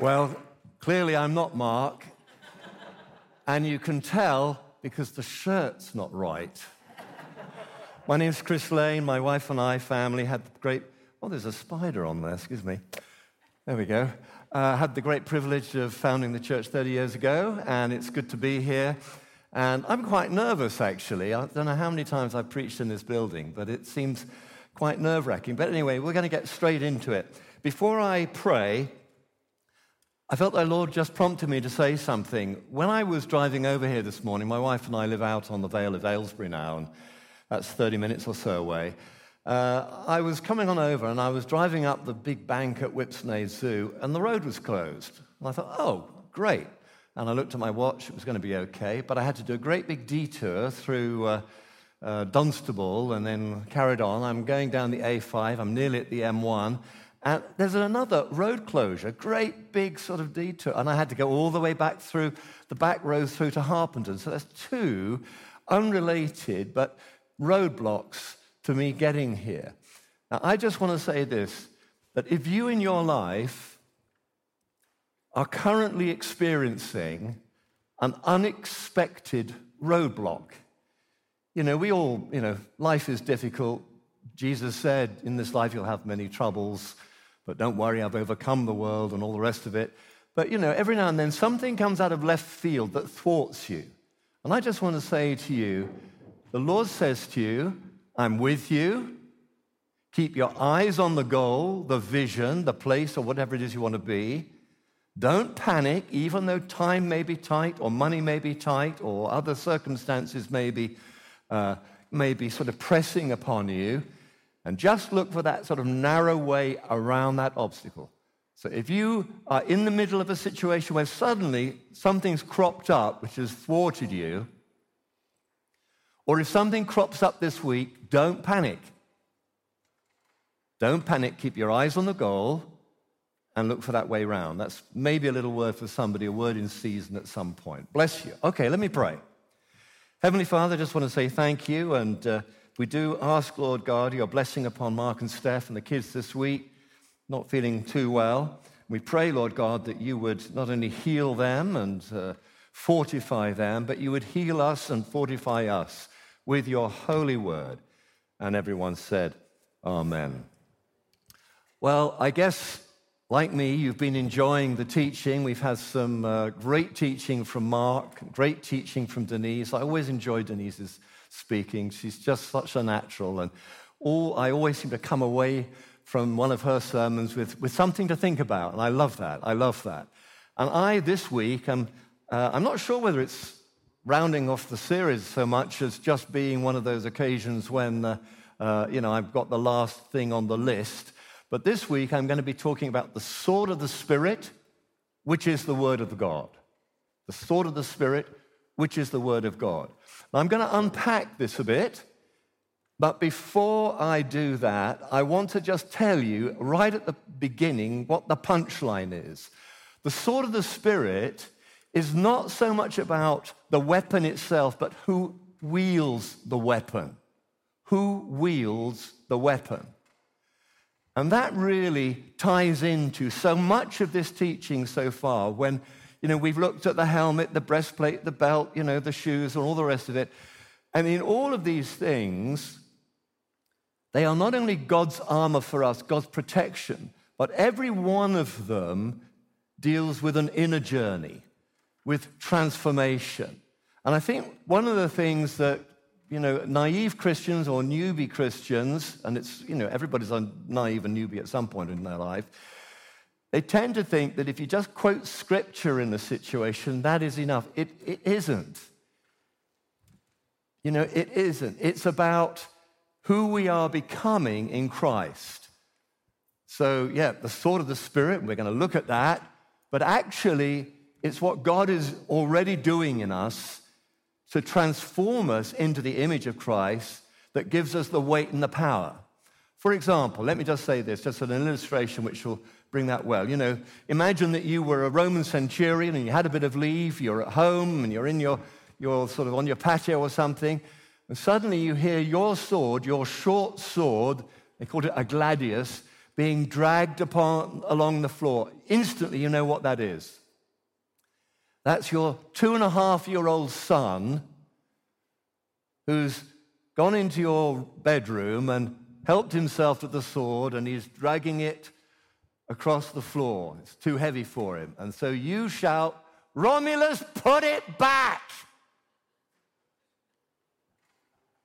Well, clearly I'm not Mark. And you can tell because the shirt's not right. My name's Chris Lane. My wife and I, family, had the great. Oh, there's a spider on there, excuse me. There we go. Uh, had the great privilege of founding the church 30 years ago, and it's good to be here. And I'm quite nervous, actually. I don't know how many times I've preached in this building, but it seems quite nerve wracking. But anyway, we're going to get straight into it. Before I pray, I felt the Lord just prompted me to say something. When I was driving over here this morning, my wife and I live out on the Vale of Aylesbury now, and that's 30 minutes or so away. Uh, I was coming on over and I was driving up the big bank at Whipsnade Zoo, and the road was closed. And I thought, oh, great. And I looked at my watch, it was going to be okay, but I had to do a great big detour through uh, uh, Dunstable and then carried on. I'm going down the A5, I'm nearly at the M1, and there's another road closure, great big sort of detour. And I had to go all the way back through the back road through to Harpenden. So there's two unrelated but roadblocks to me getting here. Now, I just want to say this that if you in your life are currently experiencing an unexpected roadblock, you know, we all, you know, life is difficult. Jesus said, In this life you'll have many troubles. But don't worry, I've overcome the world and all the rest of it. But you know, every now and then something comes out of left field that thwarts you. And I just want to say to you the Lord says to you, I'm with you. Keep your eyes on the goal, the vision, the place, or whatever it is you want to be. Don't panic, even though time may be tight, or money may be tight, or other circumstances may be, uh, may be sort of pressing upon you. And just look for that sort of narrow way around that obstacle. So if you are in the middle of a situation where suddenly something's cropped up which has thwarted you, or if something crops up this week, don't panic. Don't panic. Keep your eyes on the goal and look for that way round. That's maybe a little word for somebody, a word in season at some point. Bless you. Okay, let me pray. Heavenly Father, I just want to say thank you and. Uh, we do ask, Lord God, your blessing upon Mark and Steph and the kids this week, not feeling too well. We pray, Lord God, that you would not only heal them and uh, fortify them, but you would heal us and fortify us with your holy word. And everyone said, Amen. Well, I guess, like me, you've been enjoying the teaching. We've had some uh, great teaching from Mark, great teaching from Denise. I always enjoy Denise's speaking. She's just such a natural. And all, I always seem to come away from one of her sermons with, with something to think about. And I love that. I love that. And I, this week, am, uh, I'm not sure whether it's rounding off the series so much as just being one of those occasions when, uh, uh, you know, I've got the last thing on the list. But this week, I'm going to be talking about the sword of the Spirit, which is the Word of God. The sword of the Spirit, which is the Word of God. Now, I'm going to unpack this a bit, but before I do that, I want to just tell you right at the beginning what the punchline is. The sword of the Spirit is not so much about the weapon itself, but who wields the weapon. Who wields the weapon? And that really ties into so much of this teaching so far when you know, we've looked at the helmet, the breastplate, the belt, you know, the shoes, and all the rest of it. And in all of these things, they are not only God's armor for us, God's protection, but every one of them deals with an inner journey, with transformation. And I think one of the things that, you know, naive Christians or newbie Christians, and it's, you know, everybody's a naive and newbie at some point in their life, they tend to think that if you just quote scripture in the situation, that is enough. It, it isn't. You know, it isn't. It's about who we are becoming in Christ. So, yeah, the sword of the Spirit, we're going to look at that. But actually, it's what God is already doing in us to transform us into the image of Christ that gives us the weight and the power. For example, let me just say this, just an illustration which will bring that well. You know, imagine that you were a Roman centurion and you had a bit of leave, you're at home and you're in your, you're sort of on your patio or something, and suddenly you hear your sword, your short sword, they called it a gladius, being dragged upon along the floor. Instantly, you know what that is. That's your two and a half year old son who's gone into your bedroom and helped himself to the sword and he's dragging it across the floor. It's too heavy for him. And so you shout, Romulus, put it back.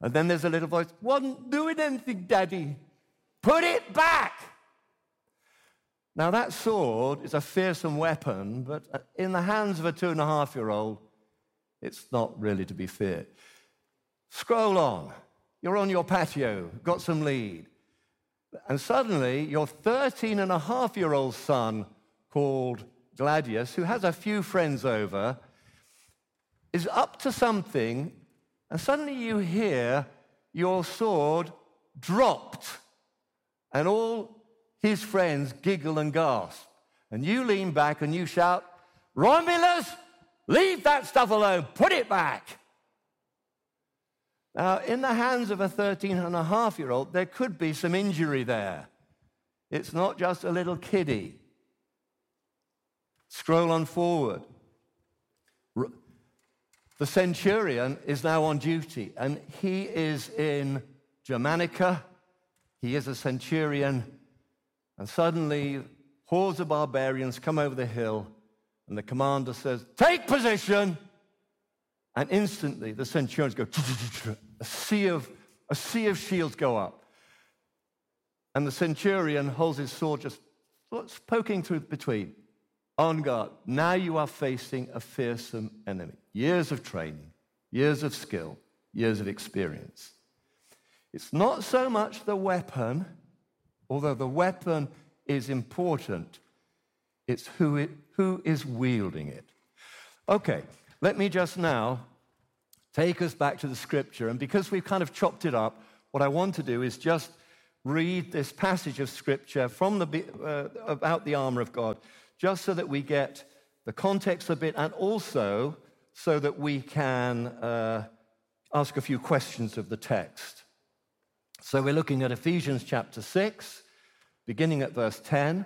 And then there's a little voice, wasn't doing anything, Daddy. Put it back. Now, that sword is a fearsome weapon, but uh, in the hands of a two and a half year old, it's not really to be feared. Scroll on. You're on your patio, got some lead. And suddenly, your 13 and a half year old son, called Gladius, who has a few friends over, is up to something, and suddenly you hear your sword dropped, and all his friends giggle and gasp. And you lean back and you shout, Romulus, leave that stuff alone, put it back. Now, in the hands of a 13 and a half year old, there could be some injury there. It's not just a little kiddie. Scroll on forward. The centurion is now on duty, and he is in Germanica. He is a centurion and suddenly, hordes of barbarians come over the hill, and the commander says, Take position! And instantly, the centurions go, a sea of, a sea of shields go up. And the centurion holds his sword just poking through between. On guard. Now you are facing a fearsome enemy. Years of training, years of skill, years of experience. It's not so much the weapon Although the weapon is important, it's who, it, who is wielding it. Okay, let me just now take us back to the scripture. And because we've kind of chopped it up, what I want to do is just read this passage of scripture from the, uh, about the armor of God, just so that we get the context a bit and also so that we can uh, ask a few questions of the text. So we're looking at Ephesians chapter 6, beginning at verse 10.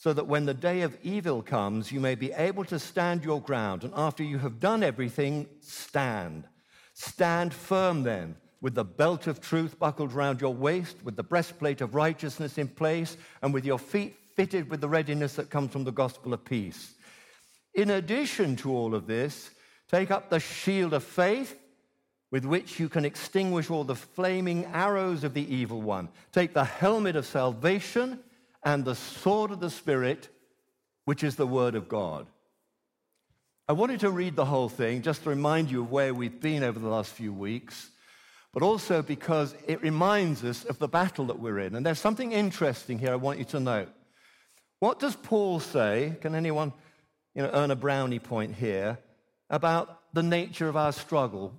so that when the day of evil comes, you may be able to stand your ground. And after you have done everything, stand. Stand firm then, with the belt of truth buckled round your waist, with the breastplate of righteousness in place, and with your feet fitted with the readiness that comes from the gospel of peace. In addition to all of this, take up the shield of faith with which you can extinguish all the flaming arrows of the evil one. Take the helmet of salvation and the sword of the Spirit, which is the word of God. I wanted to read the whole thing just to remind you of where we've been over the last few weeks, but also because it reminds us of the battle that we're in. And there's something interesting here I want you to note. What does Paul say? Can anyone you know, earn a brownie point here about the nature of our struggle?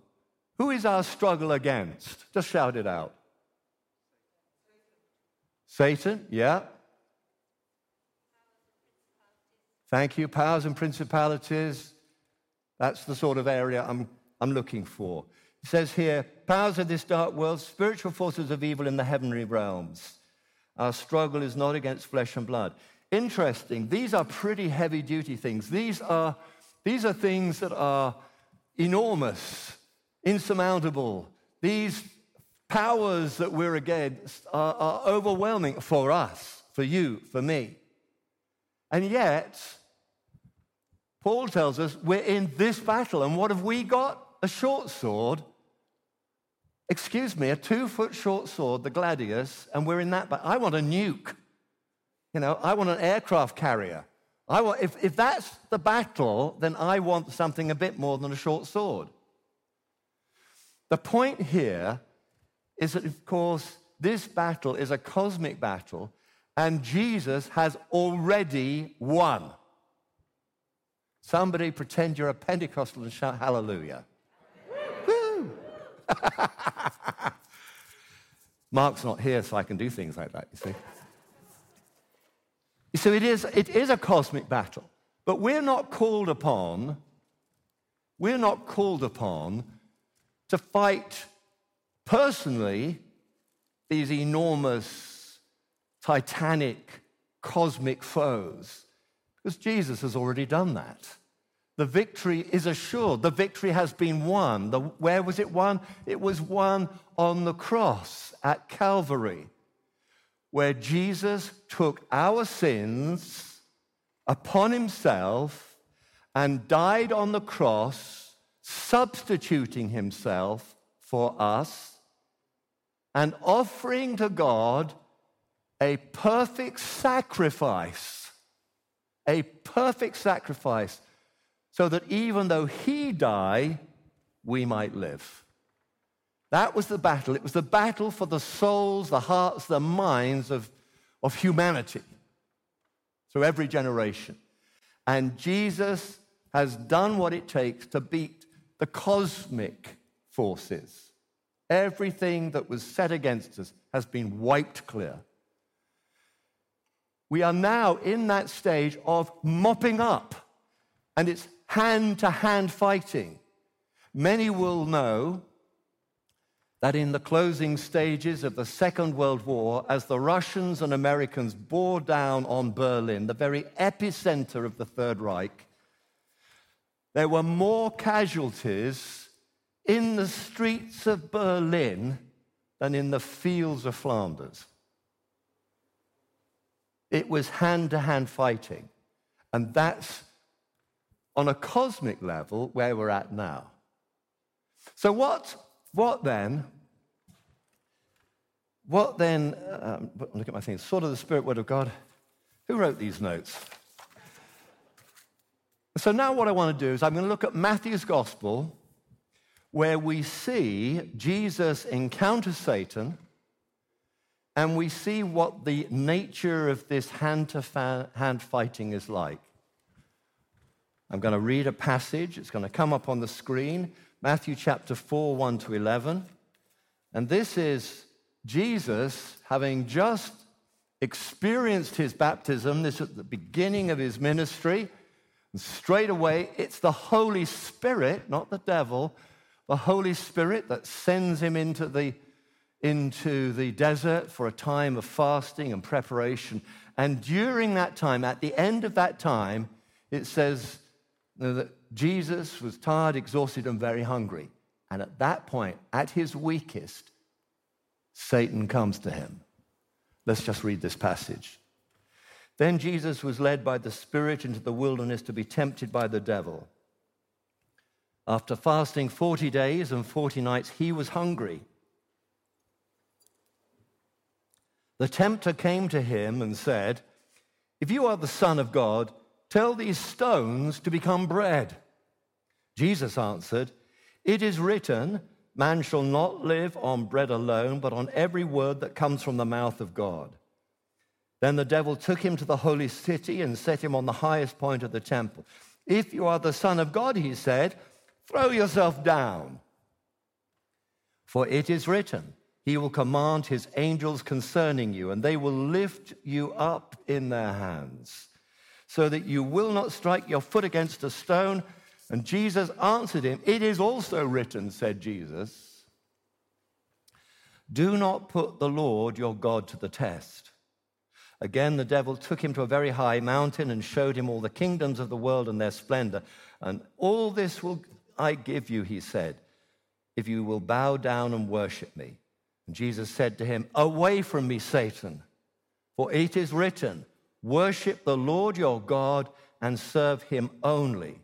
Who is our struggle against? Just shout it out. Satan, yeah. Thank you. Powers and principalities. That's the sort of area I'm, I'm looking for. It says here powers of this dark world, spiritual forces of evil in the heavenly realms. Our struggle is not against flesh and blood. Interesting. These are pretty heavy duty things. These are, these are things that are enormous insurmountable. These powers that we're against are, are overwhelming for us, for you, for me. And yet, Paul tells us we're in this battle. And what have we got? A short sword. Excuse me, a two foot short sword, the gladius, and we're in that. But I want a nuke. You know, I want an aircraft carrier. I want, if, if that's the battle, then I want something a bit more than a short sword. The point here is that, of course, this battle is a cosmic battle, and Jesus has already won. Somebody pretend you're a Pentecostal and shout hallelujah. Woo! Mark's not here, so I can do things like that, you see. So it is, it is a cosmic battle, but we're not called upon, we're not called upon to fight personally these enormous, titanic, cosmic foes, because Jesus has already done that. The victory is assured. The victory has been won. The, where was it won? It was won on the cross at Calvary where Jesus took our sins upon himself and died on the cross, substituting himself for us and offering to God a perfect sacrifice, a perfect sacrifice, so that even though he died, we might live. That was the battle. It was the battle for the souls, the hearts, the minds of, of humanity through every generation. And Jesus has done what it takes to beat the cosmic forces. Everything that was set against us has been wiped clear. We are now in that stage of mopping up, and it's hand to hand fighting. Many will know that in the closing stages of the Second World War, as the Russians and Americans bore down on Berlin, the very epicenter of the Third Reich, there were more casualties in the streets of Berlin than in the fields of Flanders. It was hand to hand fighting. And that's on a cosmic level where we're at now. So, what what then? What then? Um, look at my things. Sort of the Spirit Word of God. Who wrote these notes? So now what I want to do is I'm going to look at Matthew's Gospel, where we see Jesus encounter Satan, and we see what the nature of this hand to hand fighting is like. I'm going to read a passage. It's going to come up on the screen. Matthew chapter 4, 1 to 11. And this is Jesus having just experienced his baptism, this at the beginning of his ministry. And straight away, it's the Holy Spirit, not the devil, the Holy Spirit that sends him into the, into the desert for a time of fasting and preparation. And during that time, at the end of that time, it says that Jesus was tired, exhausted, and very hungry. And at that point, at his weakest, Satan comes to him. Let's just read this passage. Then Jesus was led by the Spirit into the wilderness to be tempted by the devil. After fasting 40 days and 40 nights, he was hungry. The tempter came to him and said, If you are the Son of God, Tell these stones to become bread. Jesus answered, It is written, Man shall not live on bread alone, but on every word that comes from the mouth of God. Then the devil took him to the holy city and set him on the highest point of the temple. If you are the Son of God, he said, throw yourself down. For it is written, He will command His angels concerning you, and they will lift you up in their hands so that you will not strike your foot against a stone. And Jesus answered him, It is also written, said Jesus, do not put the Lord your God to the test. Again, the devil took him to a very high mountain and showed him all the kingdoms of the world and their splendor. And all this will I give you, he said, if you will bow down and worship me. And Jesus said to him, Away from me, Satan, for it is written, Worship the Lord your God and serve him only.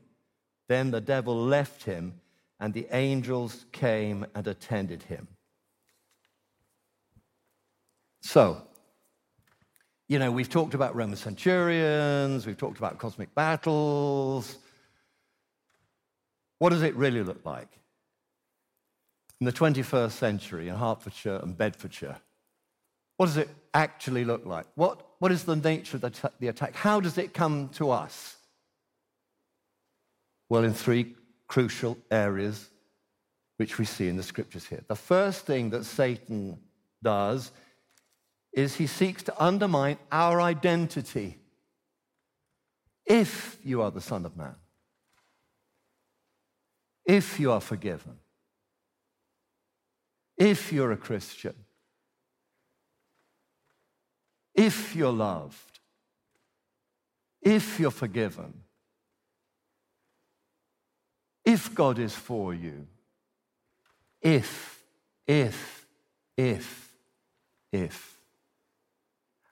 Then the devil left him, and the angels came and attended him. So, you know, we've talked about Roman centurions, we've talked about cosmic battles. What does it really look like? In the 21st century in Hertfordshire and Bedfordshire, what does it actually look like? What what is the nature of the, the attack? How does it come to us? Well, in three crucial areas which we see in the scriptures here. The first thing that Satan does is he seeks to undermine our identity. If you are the Son of Man, if you are forgiven, if you're a Christian, if you're loved, if you're forgiven, if God is for you, if, if, if, if.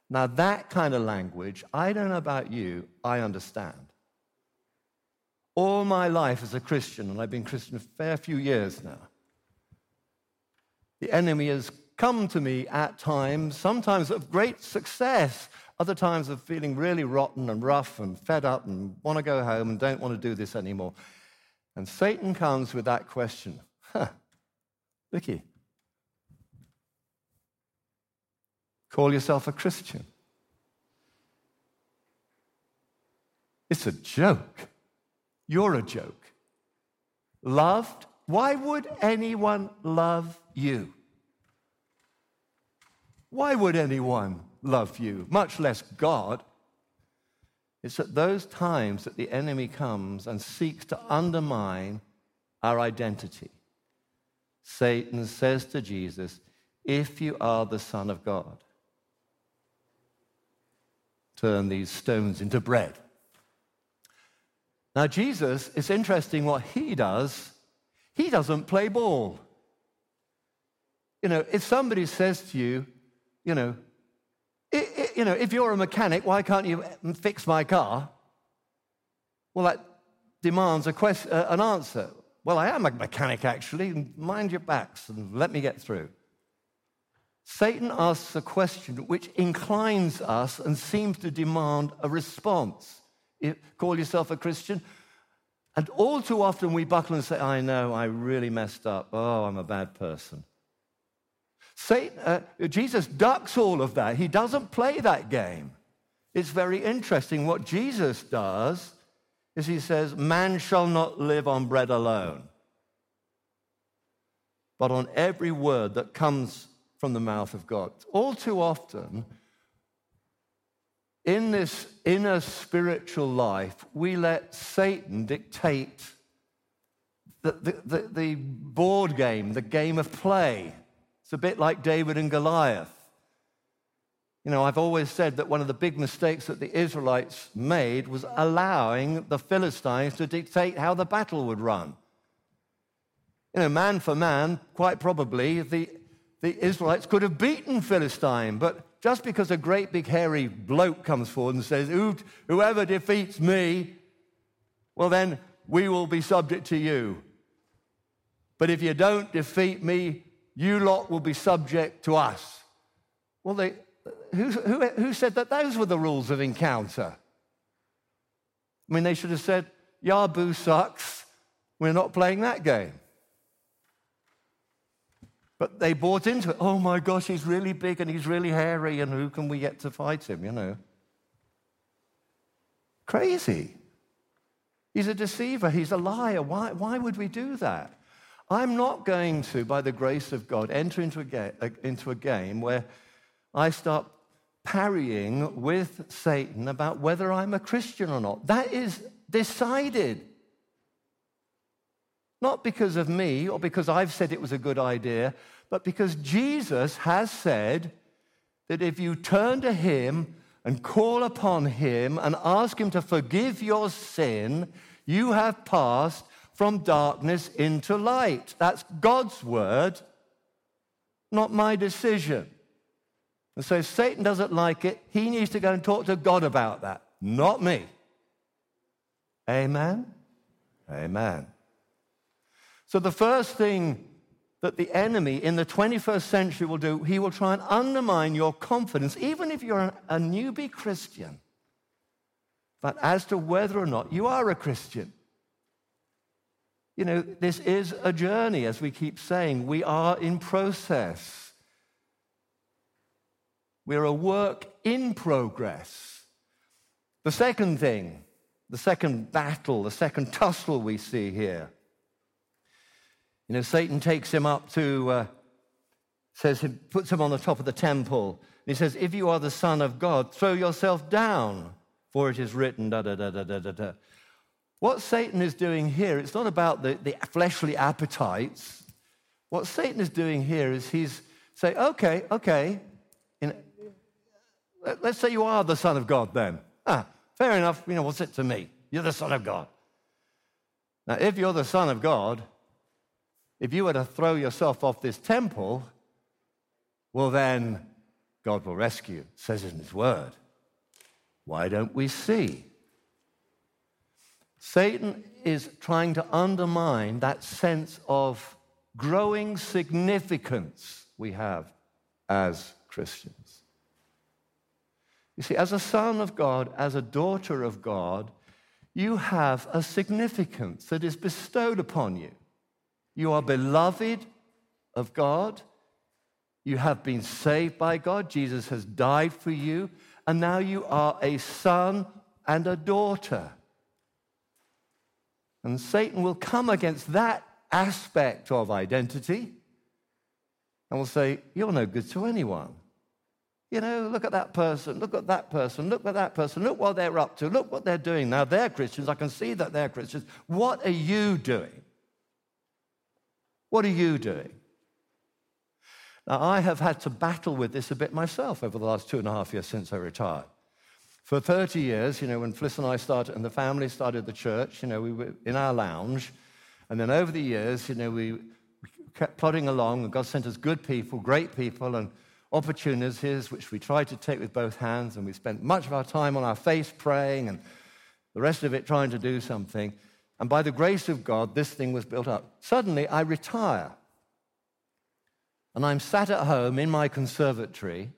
Now, that kind of language, I don't know about you, I understand. All my life as a Christian, and I've been Christian a fair few years now, the enemy has come to me at times, sometimes of great success, other times of feeling really rotten and rough and fed up and want to go home and don't want to do this anymore. And Satan comes with that question huh, Vicky, call yourself a Christian. It's a joke. You're a joke. Loved? Why would anyone love you? Why would anyone love you, much less God? It's at those times that the enemy comes and seeks to undermine our identity. Satan says to Jesus, If you are the Son of God, turn these stones into bread. Now, Jesus, it's interesting what he does. He doesn't play ball. You know, if somebody says to you, you know, it, it, you know, if you're a mechanic, why can't you fix my car? Well, that demands a quest, uh, an answer. Well, I am a mechanic, actually. Mind your backs and let me get through. Satan asks a question which inclines us and seems to demand a response. You call yourself a Christian? And all too often we buckle and say, I know, I really messed up. Oh, I'm a bad person. Satan, uh, Jesus ducks all of that. He doesn't play that game. It's very interesting. What Jesus does is he says, Man shall not live on bread alone, but on every word that comes from the mouth of God. All too often, in this inner spiritual life, we let Satan dictate the, the, the, the board game, the game of play. It's a bit like David and Goliath. You know, I've always said that one of the big mistakes that the Israelites made was allowing the Philistines to dictate how the battle would run. You know, man for man, quite probably the, the Israelites could have beaten Philistine, but just because a great big hairy bloke comes forward and says, Whoever defeats me, well, then we will be subject to you. But if you don't defeat me, you lot will be subject to us. Well, they, who, who, who said that those were the rules of encounter? I mean, they should have said, Yabu sucks. We're not playing that game. But they bought into it. Oh my gosh, he's really big and he's really hairy, and who can we get to fight him, you know? Crazy. He's a deceiver, he's a liar. Why, why would we do that? I'm not going to, by the grace of God, enter into a, ga- uh, into a game where I start parrying with Satan about whether I'm a Christian or not. That is decided. Not because of me or because I've said it was a good idea, but because Jesus has said that if you turn to Him and call upon Him and ask Him to forgive your sin, you have passed from darkness into light. That's God's word, not my decision. And so if Satan doesn't like it, he needs to go and talk to God about that, not me. Amen? Amen. So the first thing that the enemy in the 21st century will do, he will try and undermine your confidence, even if you're a newbie Christian. But as to whether or not you are a Christian, you know, this is a journey, as we keep saying. We are in process. We're a work in progress. The second thing, the second battle, the second tussle we see here. You know, Satan takes him up to, uh, says, he puts him on the top of the temple. And he says, If you are the Son of God, throw yourself down, for it is written, da da da da da da. What Satan is doing here, it's not about the, the fleshly appetites. What Satan is doing here is he's saying, okay, okay, in, let's say you are the Son of God then. Ah, fair enough, you know, what's it to me? You're the Son of God. Now, if you're the Son of God, if you were to throw yourself off this temple, well, then God will rescue, says in His Word. Why don't we see? Satan is trying to undermine that sense of growing significance we have as Christians. You see, as a son of God, as a daughter of God, you have a significance that is bestowed upon you. You are beloved of God. You have been saved by God. Jesus has died for you. And now you are a son and a daughter. And Satan will come against that aspect of identity and will say, You're no good to anyone. You know, look at that person, look at that person, look at that person, look what they're up to, look what they're doing. Now they're Christians, I can see that they're Christians. What are you doing? What are you doing? Now, I have had to battle with this a bit myself over the last two and a half years since I retired. For 30 years, you know, when Fliss and I started and the family started the church, you know, we were in our lounge. And then over the years, you know, we kept plodding along, and God sent us good people, great people, and opportunities which we tried to take with both hands. And we spent much of our time on our face praying and the rest of it trying to do something. And by the grace of God, this thing was built up. Suddenly, I retire. And I'm sat at home in my conservatory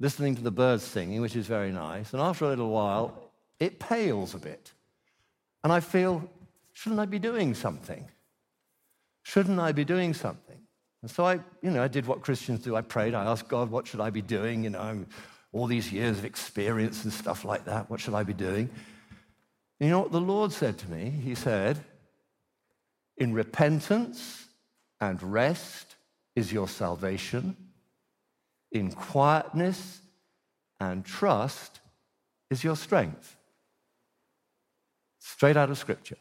listening to the birds singing, which is very nice. And after a little while, it pales a bit. And I feel, shouldn't I be doing something? Shouldn't I be doing something? And so I, you know, I did what Christians do. I prayed. I asked God, what should I be doing? You know, all these years of experience and stuff like that. What should I be doing? And you know what the Lord said to me? He said, in repentance and rest is your salvation in quietness and trust is your strength. Straight out of Scripture.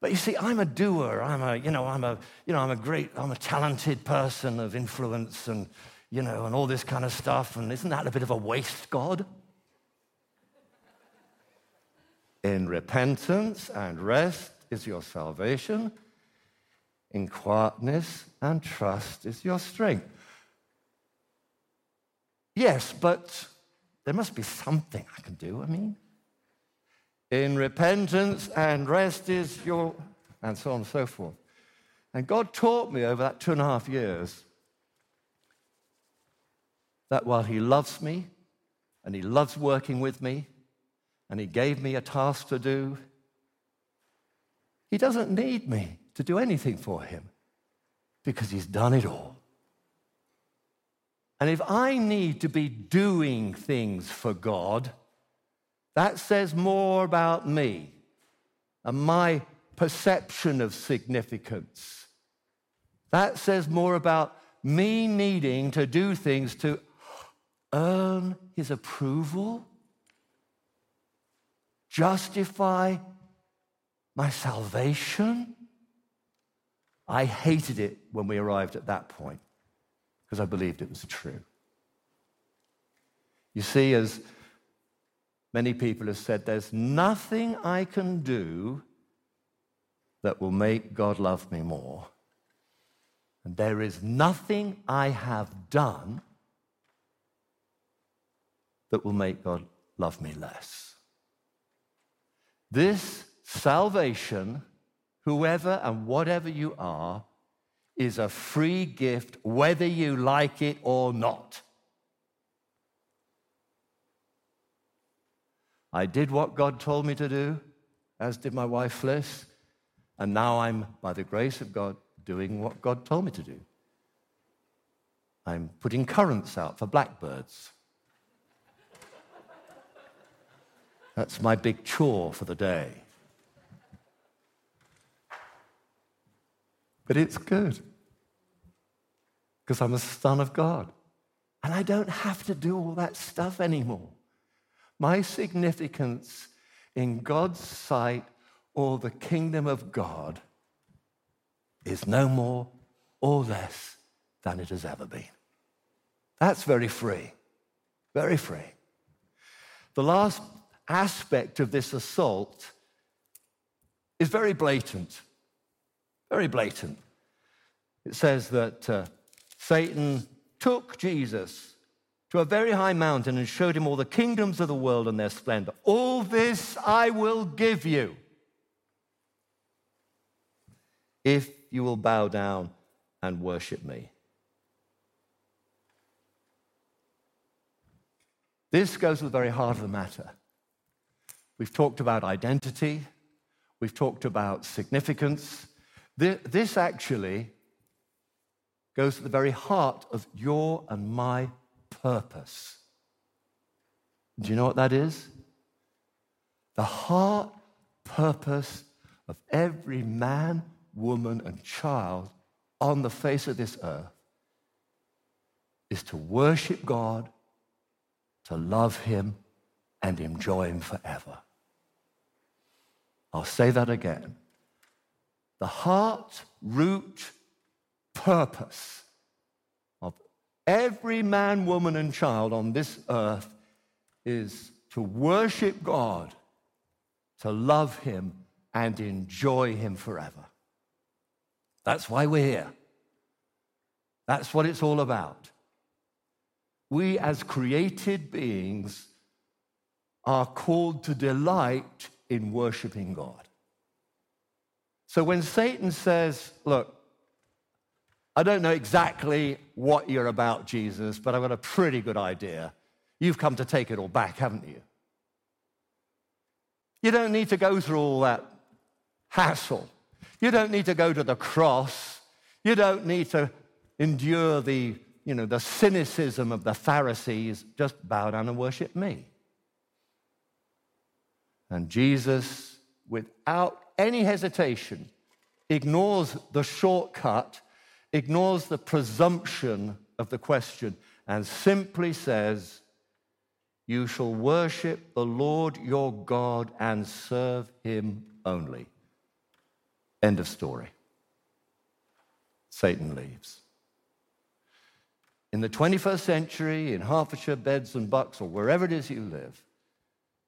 But you see, I'm a doer. I'm a, you know, I'm a, you know, I'm a great, I'm a talented person of influence and, you know, and all this kind of stuff. And isn't that a bit of a waste, God? In repentance and rest is your salvation. In quietness and trust is your strength. Yes, but there must be something I can do. I mean, in repentance and rest is your, and so on and so forth. And God taught me over that two and a half years that while He loves me and He loves working with me and He gave me a task to do, He doesn't need me to do anything for Him because He's done it all. And if I need to be doing things for God, that says more about me and my perception of significance. That says more about me needing to do things to earn his approval, justify my salvation. I hated it when we arrived at that point because I believed it was true. You see, as many people have said, there's nothing I can do that will make God love me more. And there is nothing I have done that will make God love me less. This salvation, whoever and whatever you are, is a free gift, whether you like it or not. I did what God told me to do, as did my wife Fliss, and now I'm, by the grace of God, doing what God told me to do. I'm putting currants out for blackbirds. That's my big chore for the day. But it's good because I'm a son of God. And I don't have to do all that stuff anymore. My significance in God's sight or the kingdom of God is no more or less than it has ever been. That's very free, very free. The last aspect of this assault is very blatant, very blatant. It says that uh, Satan took Jesus to a very high mountain and showed him all the kingdoms of the world and their splendor. All this I will give you if you will bow down and worship me. This goes to the very heart of the matter. We've talked about identity, we've talked about significance. This actually goes to the very heart of your and my purpose. Do you know what that is? The heart purpose of every man, woman, and child on the face of this earth is to worship God, to love Him, and enjoy Him forever. I'll say that again. The heart, root, purpose of every man, woman, and child on this earth is to worship God, to love Him, and enjoy Him forever. That's why we're here. That's what it's all about. We, as created beings, are called to delight in worshiping God. So when Satan says, Look, I don't know exactly what you're about, Jesus, but I've got a pretty good idea. You've come to take it all back, haven't you? You don't need to go through all that hassle. You don't need to go to the cross. You don't need to endure the, you know, the cynicism of the Pharisees. Just bow down and worship me. And Jesus, without any hesitation, ignores the shortcut ignores the presumption of the question and simply says, You shall worship the Lord your God and serve him only. End of story. Satan leaves. In the 21st century, in Hertfordshire, Beds and Bucks, or wherever it is you live,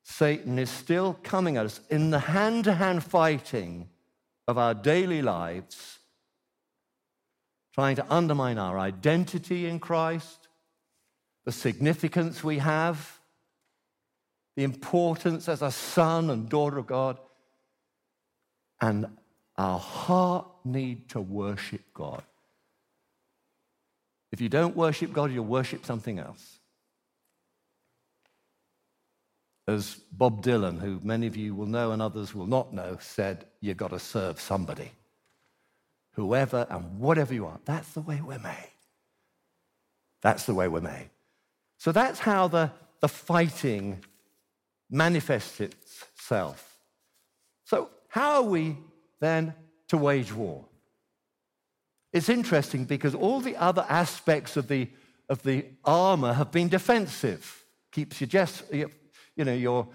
Satan is still coming at us in the hand to hand fighting of our daily lives trying to undermine our identity in Christ, the significance we have, the importance as a son and daughter of God, and our heart need to worship God. If you don't worship God, you'll worship something else. As Bob Dylan, who many of you will know and others will not know, said, You've got to serve somebody whoever and whatever you are. That's the way we're made. That's the way we're made. So that's how the, the fighting manifests itself. So, how are we then to wage war? It's interesting because all the other aspects of the, of the armor have been defensive. Keeps your, you know, your,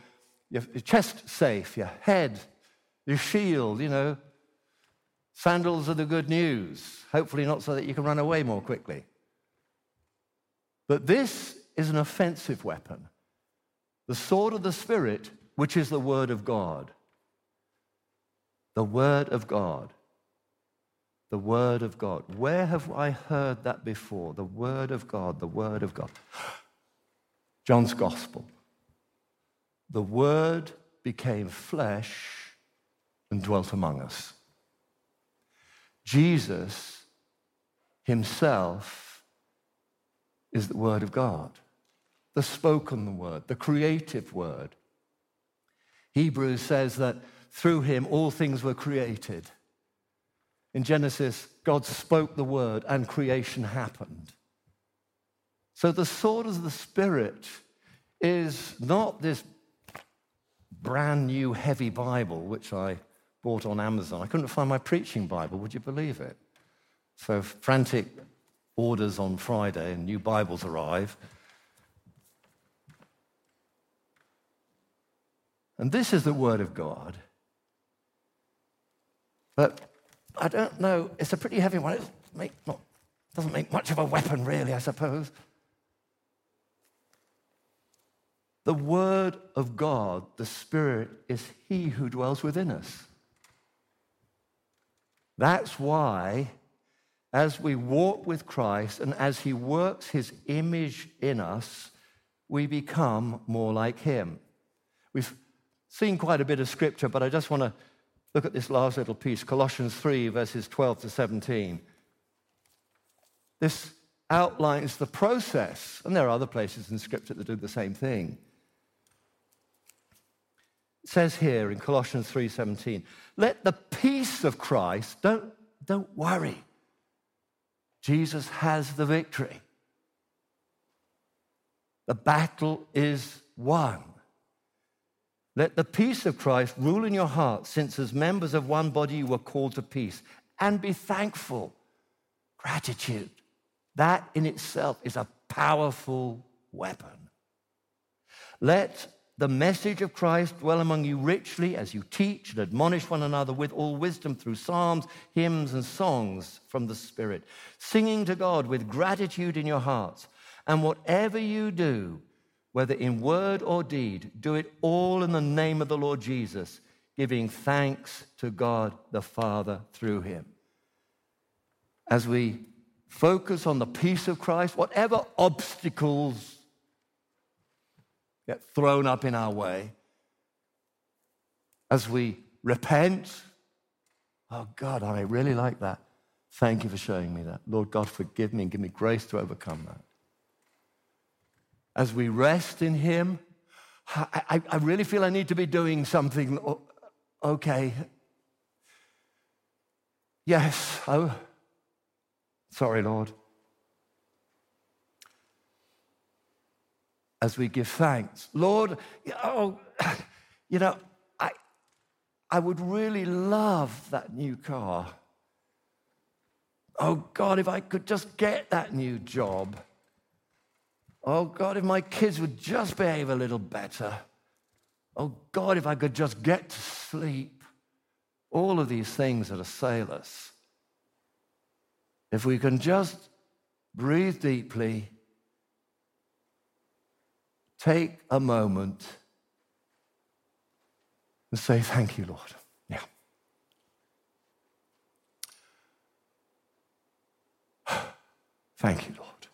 your chest safe, your head, your shield, you know, Sandals are the good news, hopefully, not so that you can run away more quickly. But this is an offensive weapon the sword of the Spirit, which is the Word of God. The Word of God. The Word of God. Where have I heard that before? The Word of God, the Word of God. John's Gospel. The Word became flesh and dwelt among us. Jesus himself is the Word of God, the spoken word, the creative word. Hebrews says that through him all things were created. In Genesis, God spoke the word and creation happened. So the sword of the Spirit is not this brand new heavy Bible, which I bought on Amazon. I couldn't find my preaching Bible, would you believe it? So frantic orders on Friday and new Bibles arrive. And this is the Word of God. But I don't know, it's a pretty heavy one. It make, not, doesn't make much of a weapon, really, I suppose. The Word of God, the Spirit, is He who dwells within us. That's why, as we walk with Christ and as He works His image in us, we become more like Him. We've seen quite a bit of scripture, but I just want to look at this last little piece Colossians 3, verses 12 to 17. This outlines the process, and there are other places in scripture that do the same thing. Says here in Colossians 3:17, let the peace of Christ, don't, don't worry. Jesus has the victory. The battle is won. Let the peace of Christ rule in your hearts, since as members of one body you were called to peace, and be thankful. Gratitude. That in itself is a powerful weapon. Let the message of Christ dwell among you richly as you teach and admonish one another with all wisdom through psalms, hymns, and songs from the Spirit, singing to God with gratitude in your hearts. And whatever you do, whether in word or deed, do it all in the name of the Lord Jesus, giving thanks to God the Father through him. As we focus on the peace of Christ, whatever obstacles get thrown up in our way, as we repent, oh God, I really like that. Thank you for showing me that. Lord God, forgive me and give me grace to overcome that. As we rest in Him, I, I, really feel I need to be doing something. Okay. Yes. Oh, sorry, Lord. As we give thanks. Lord, oh, you know, I, I would really love that new car. Oh God, if I could just get that new job. Oh God, if my kids would just behave a little better. Oh God, if I could just get to sleep. All of these things that assail us. If we can just breathe deeply take a moment and say, Thank you, Lord. Yeah. Thank you, Lord.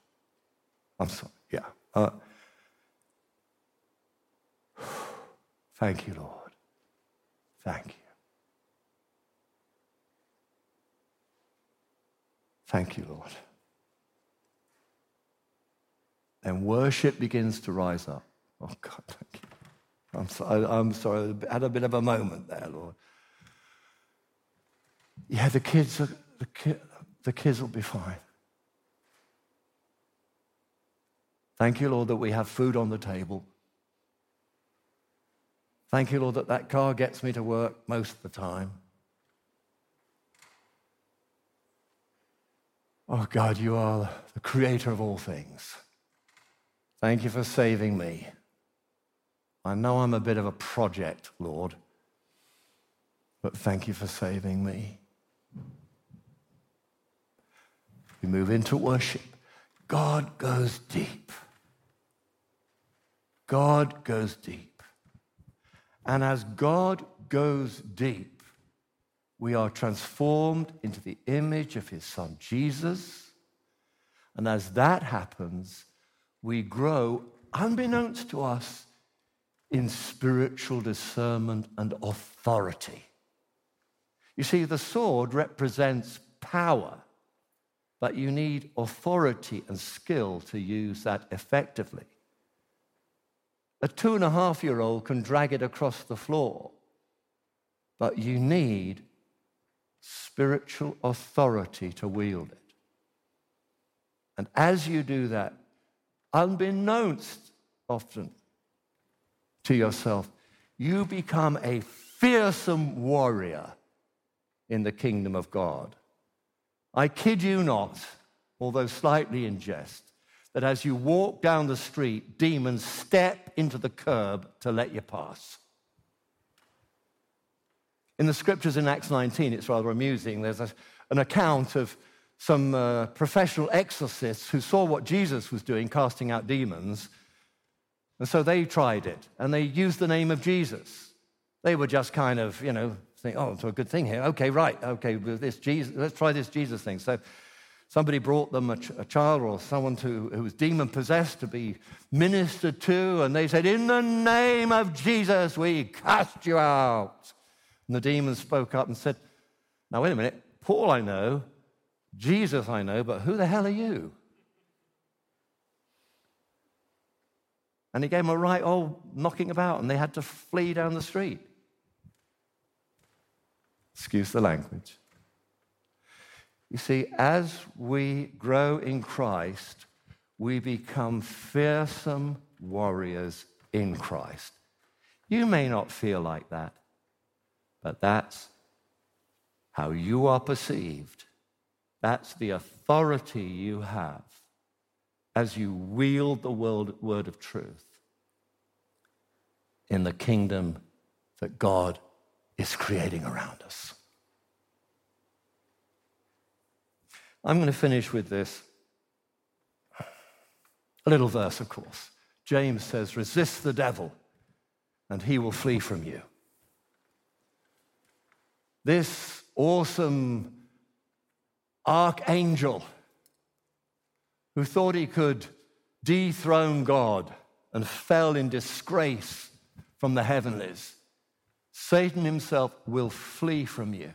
I'm sorry. Yeah. Uh, thank you, Lord. Thank you. Thank you, Lord and worship begins to rise up. Oh, God, thank you. I'm sorry, I'm sorry, I had a bit of a moment there, Lord. Yeah, the kids, are, the, ki- the kids will be fine. Thank you, Lord, that we have food on the table. Thank you, Lord, that that car gets me to work most of the time. Oh, God, you are the creator of all things. Thank you for saving me. I know I'm a bit of a project, Lord, but thank you for saving me. We move into worship. God goes deep. God goes deep. And as God goes deep, we are transformed into the image of his son Jesus. And as that happens, we grow, unbeknownst to us, in spiritual discernment and authority. You see, the sword represents power, but you need authority and skill to use that effectively. A two and a half year old can drag it across the floor, but you need spiritual authority to wield it. And as you do that, unbeknownst often to yourself, you become a fearsome warrior in the kingdom of God. I kid you not, although slightly in jest, that as you walk down the street, demons step into the curb to let you pass. In the scriptures in Acts 19, it's rather amusing. There's a, an account of some uh, professional exorcists who saw what Jesus was doing, casting out demons, and so they tried it, and they used the name of Jesus. They were just kind of, you know, oh, it's a good thing here. Okay, right. Okay, this Jesus, let's try this Jesus thing. So somebody brought them a, ch- a child or someone to, who was demon possessed to be ministered to, and they said, In the name of Jesus, we cast you out. And the demon spoke up and said, Now, wait a minute. Paul, I know. Jesus, I know, but who the hell are you? And he gave them a right old knocking about, and they had to flee down the street. Excuse the language. You see, as we grow in Christ, we become fearsome warriors in Christ. You may not feel like that, but that's how you are perceived. That's the authority you have as you wield the word of truth in the kingdom that God is creating around us. I'm going to finish with this. A little verse, of course. James says, Resist the devil, and he will flee from you. This awesome archangel who thought he could dethrone God and fell in disgrace from the heavenlies Satan himself will flee from you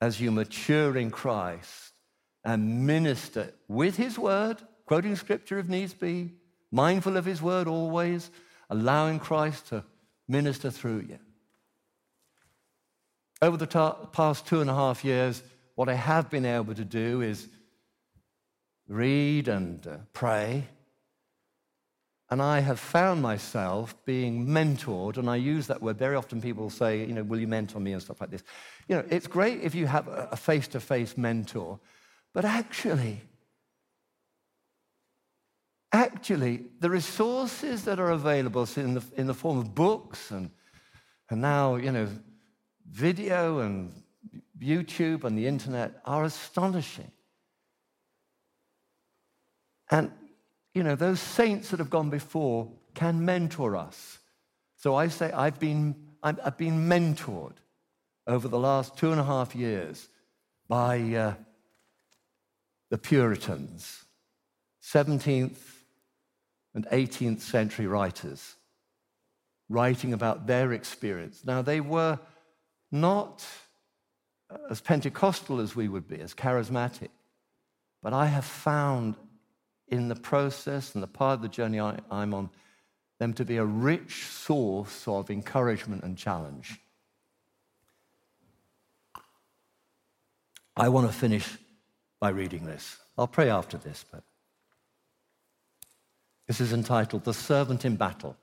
as you mature in Christ and minister with his word, quoting scripture if needs be, mindful of his word always, allowing Christ to minister through you. Over the ta- past two and a half years, what I have been able to do is read and uh, pray and I have found myself being mentored, and I use that word very often. People say, you know, will you mentor me and stuff like this. You know, it's great if you have a face to face mentor, but actually, actually, the resources that are available in the, in the form of books and, and now, you know, video and YouTube and the internet are astonishing. And you know, those saints that have gone before can mentor us. So I say I've been, I've been mentored over the last two and a half years by uh, the Puritans, 17th and 18th century writers, writing about their experience. Now, they were not as Pentecostal as we would be, as charismatic, but I have found in the process and the part of the journey I, I'm on, them to be a rich source of encouragement and challenge. I want to finish by reading this. I'll pray after this, but this is entitled The Servant in Battle.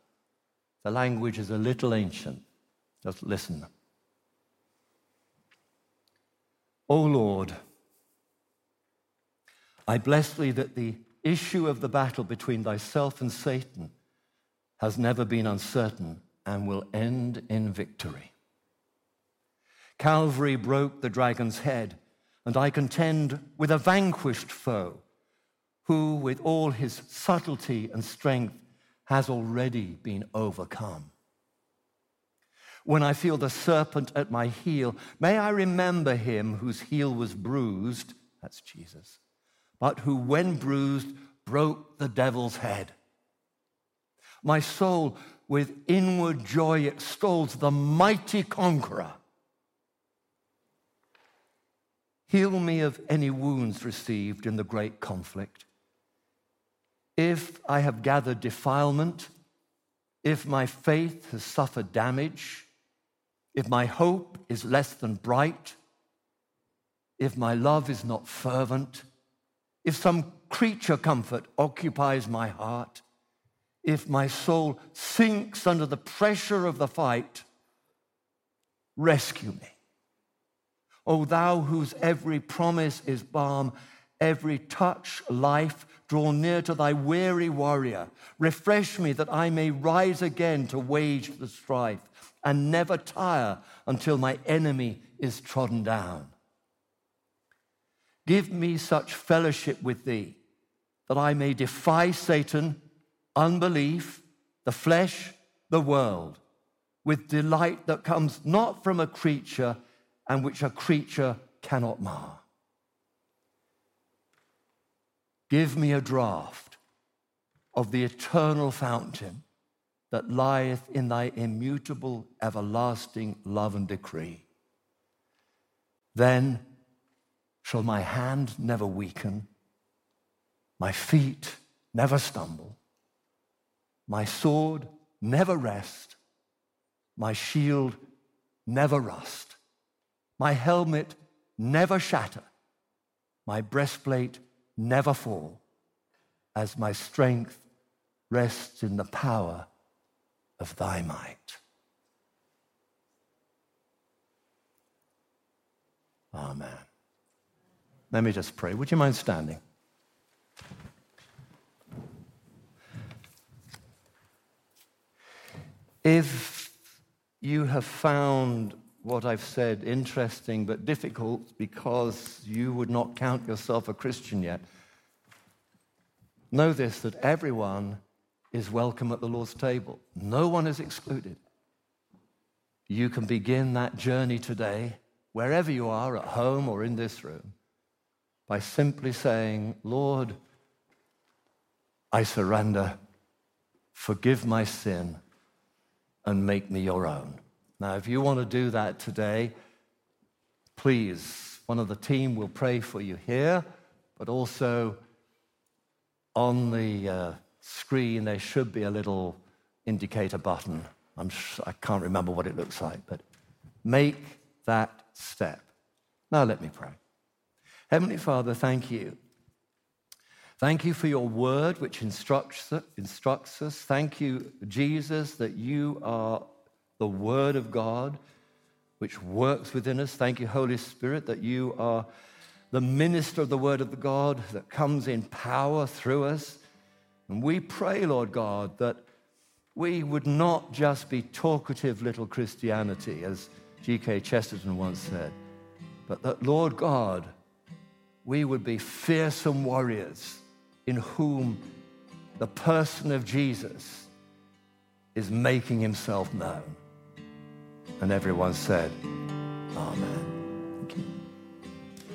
The language is a little ancient. Just listen. O Lord, I bless thee that the issue of the battle between thyself and Satan has never been uncertain and will end in victory. Calvary broke the dragon's head, and I contend with a vanquished foe who, with all his subtlety and strength, has already been overcome. When I feel the serpent at my heel, may I remember him whose heel was bruised, that's Jesus, but who, when bruised, broke the devil's head. My soul, with inward joy, extols the mighty conqueror. Heal me of any wounds received in the great conflict. If I have gathered defilement, if my faith has suffered damage, if my hope is less than bright, if my love is not fervent, if some creature comfort occupies my heart, if my soul sinks under the pressure of the fight, rescue me. O thou whose every promise is balm, every touch life, draw near to thy weary warrior. Refresh me that I may rise again to wage the strife and never tire until my enemy is trodden down. Give me such fellowship with thee that I may defy Satan, unbelief, the flesh, the world, with delight that comes not from a creature and which a creature cannot mar. Give me a draught of the eternal fountain that lieth in thy immutable, everlasting love and decree. Then shall my hand never weaken, my feet never stumble, my sword never rest, my shield never rust, my helmet never shatter, my breastplate never fall, as my strength rests in the power of thy might. Amen. Let me just pray. Would you mind standing? If you have found what I've said interesting but difficult because you would not count yourself a Christian yet, know this that everyone is welcome at the Lord's table. No one is excluded. You can begin that journey today, wherever you are, at home or in this room, by simply saying, Lord, I surrender, forgive my sin, and make me your own. Now, if you want to do that today, please, one of the team will pray for you here, but also on the uh, screen there should be a little indicator button. I'm I can't remember what it looks like, but make that step. Now, let me pray. Heavenly Father, thank you. Thank you for your word, which instructs, instructs us. Thank you, Jesus, that you are the word of God, which works within us. Thank you, Holy Spirit, that you are the minister of the word of God that comes in power through us. And we pray, Lord God, that we would not just be talkative little Christianity, as G.K. Chesterton once said, but that, Lord God, we would be fearsome warriors in whom the person of Jesus is making himself known. And everyone said, Amen.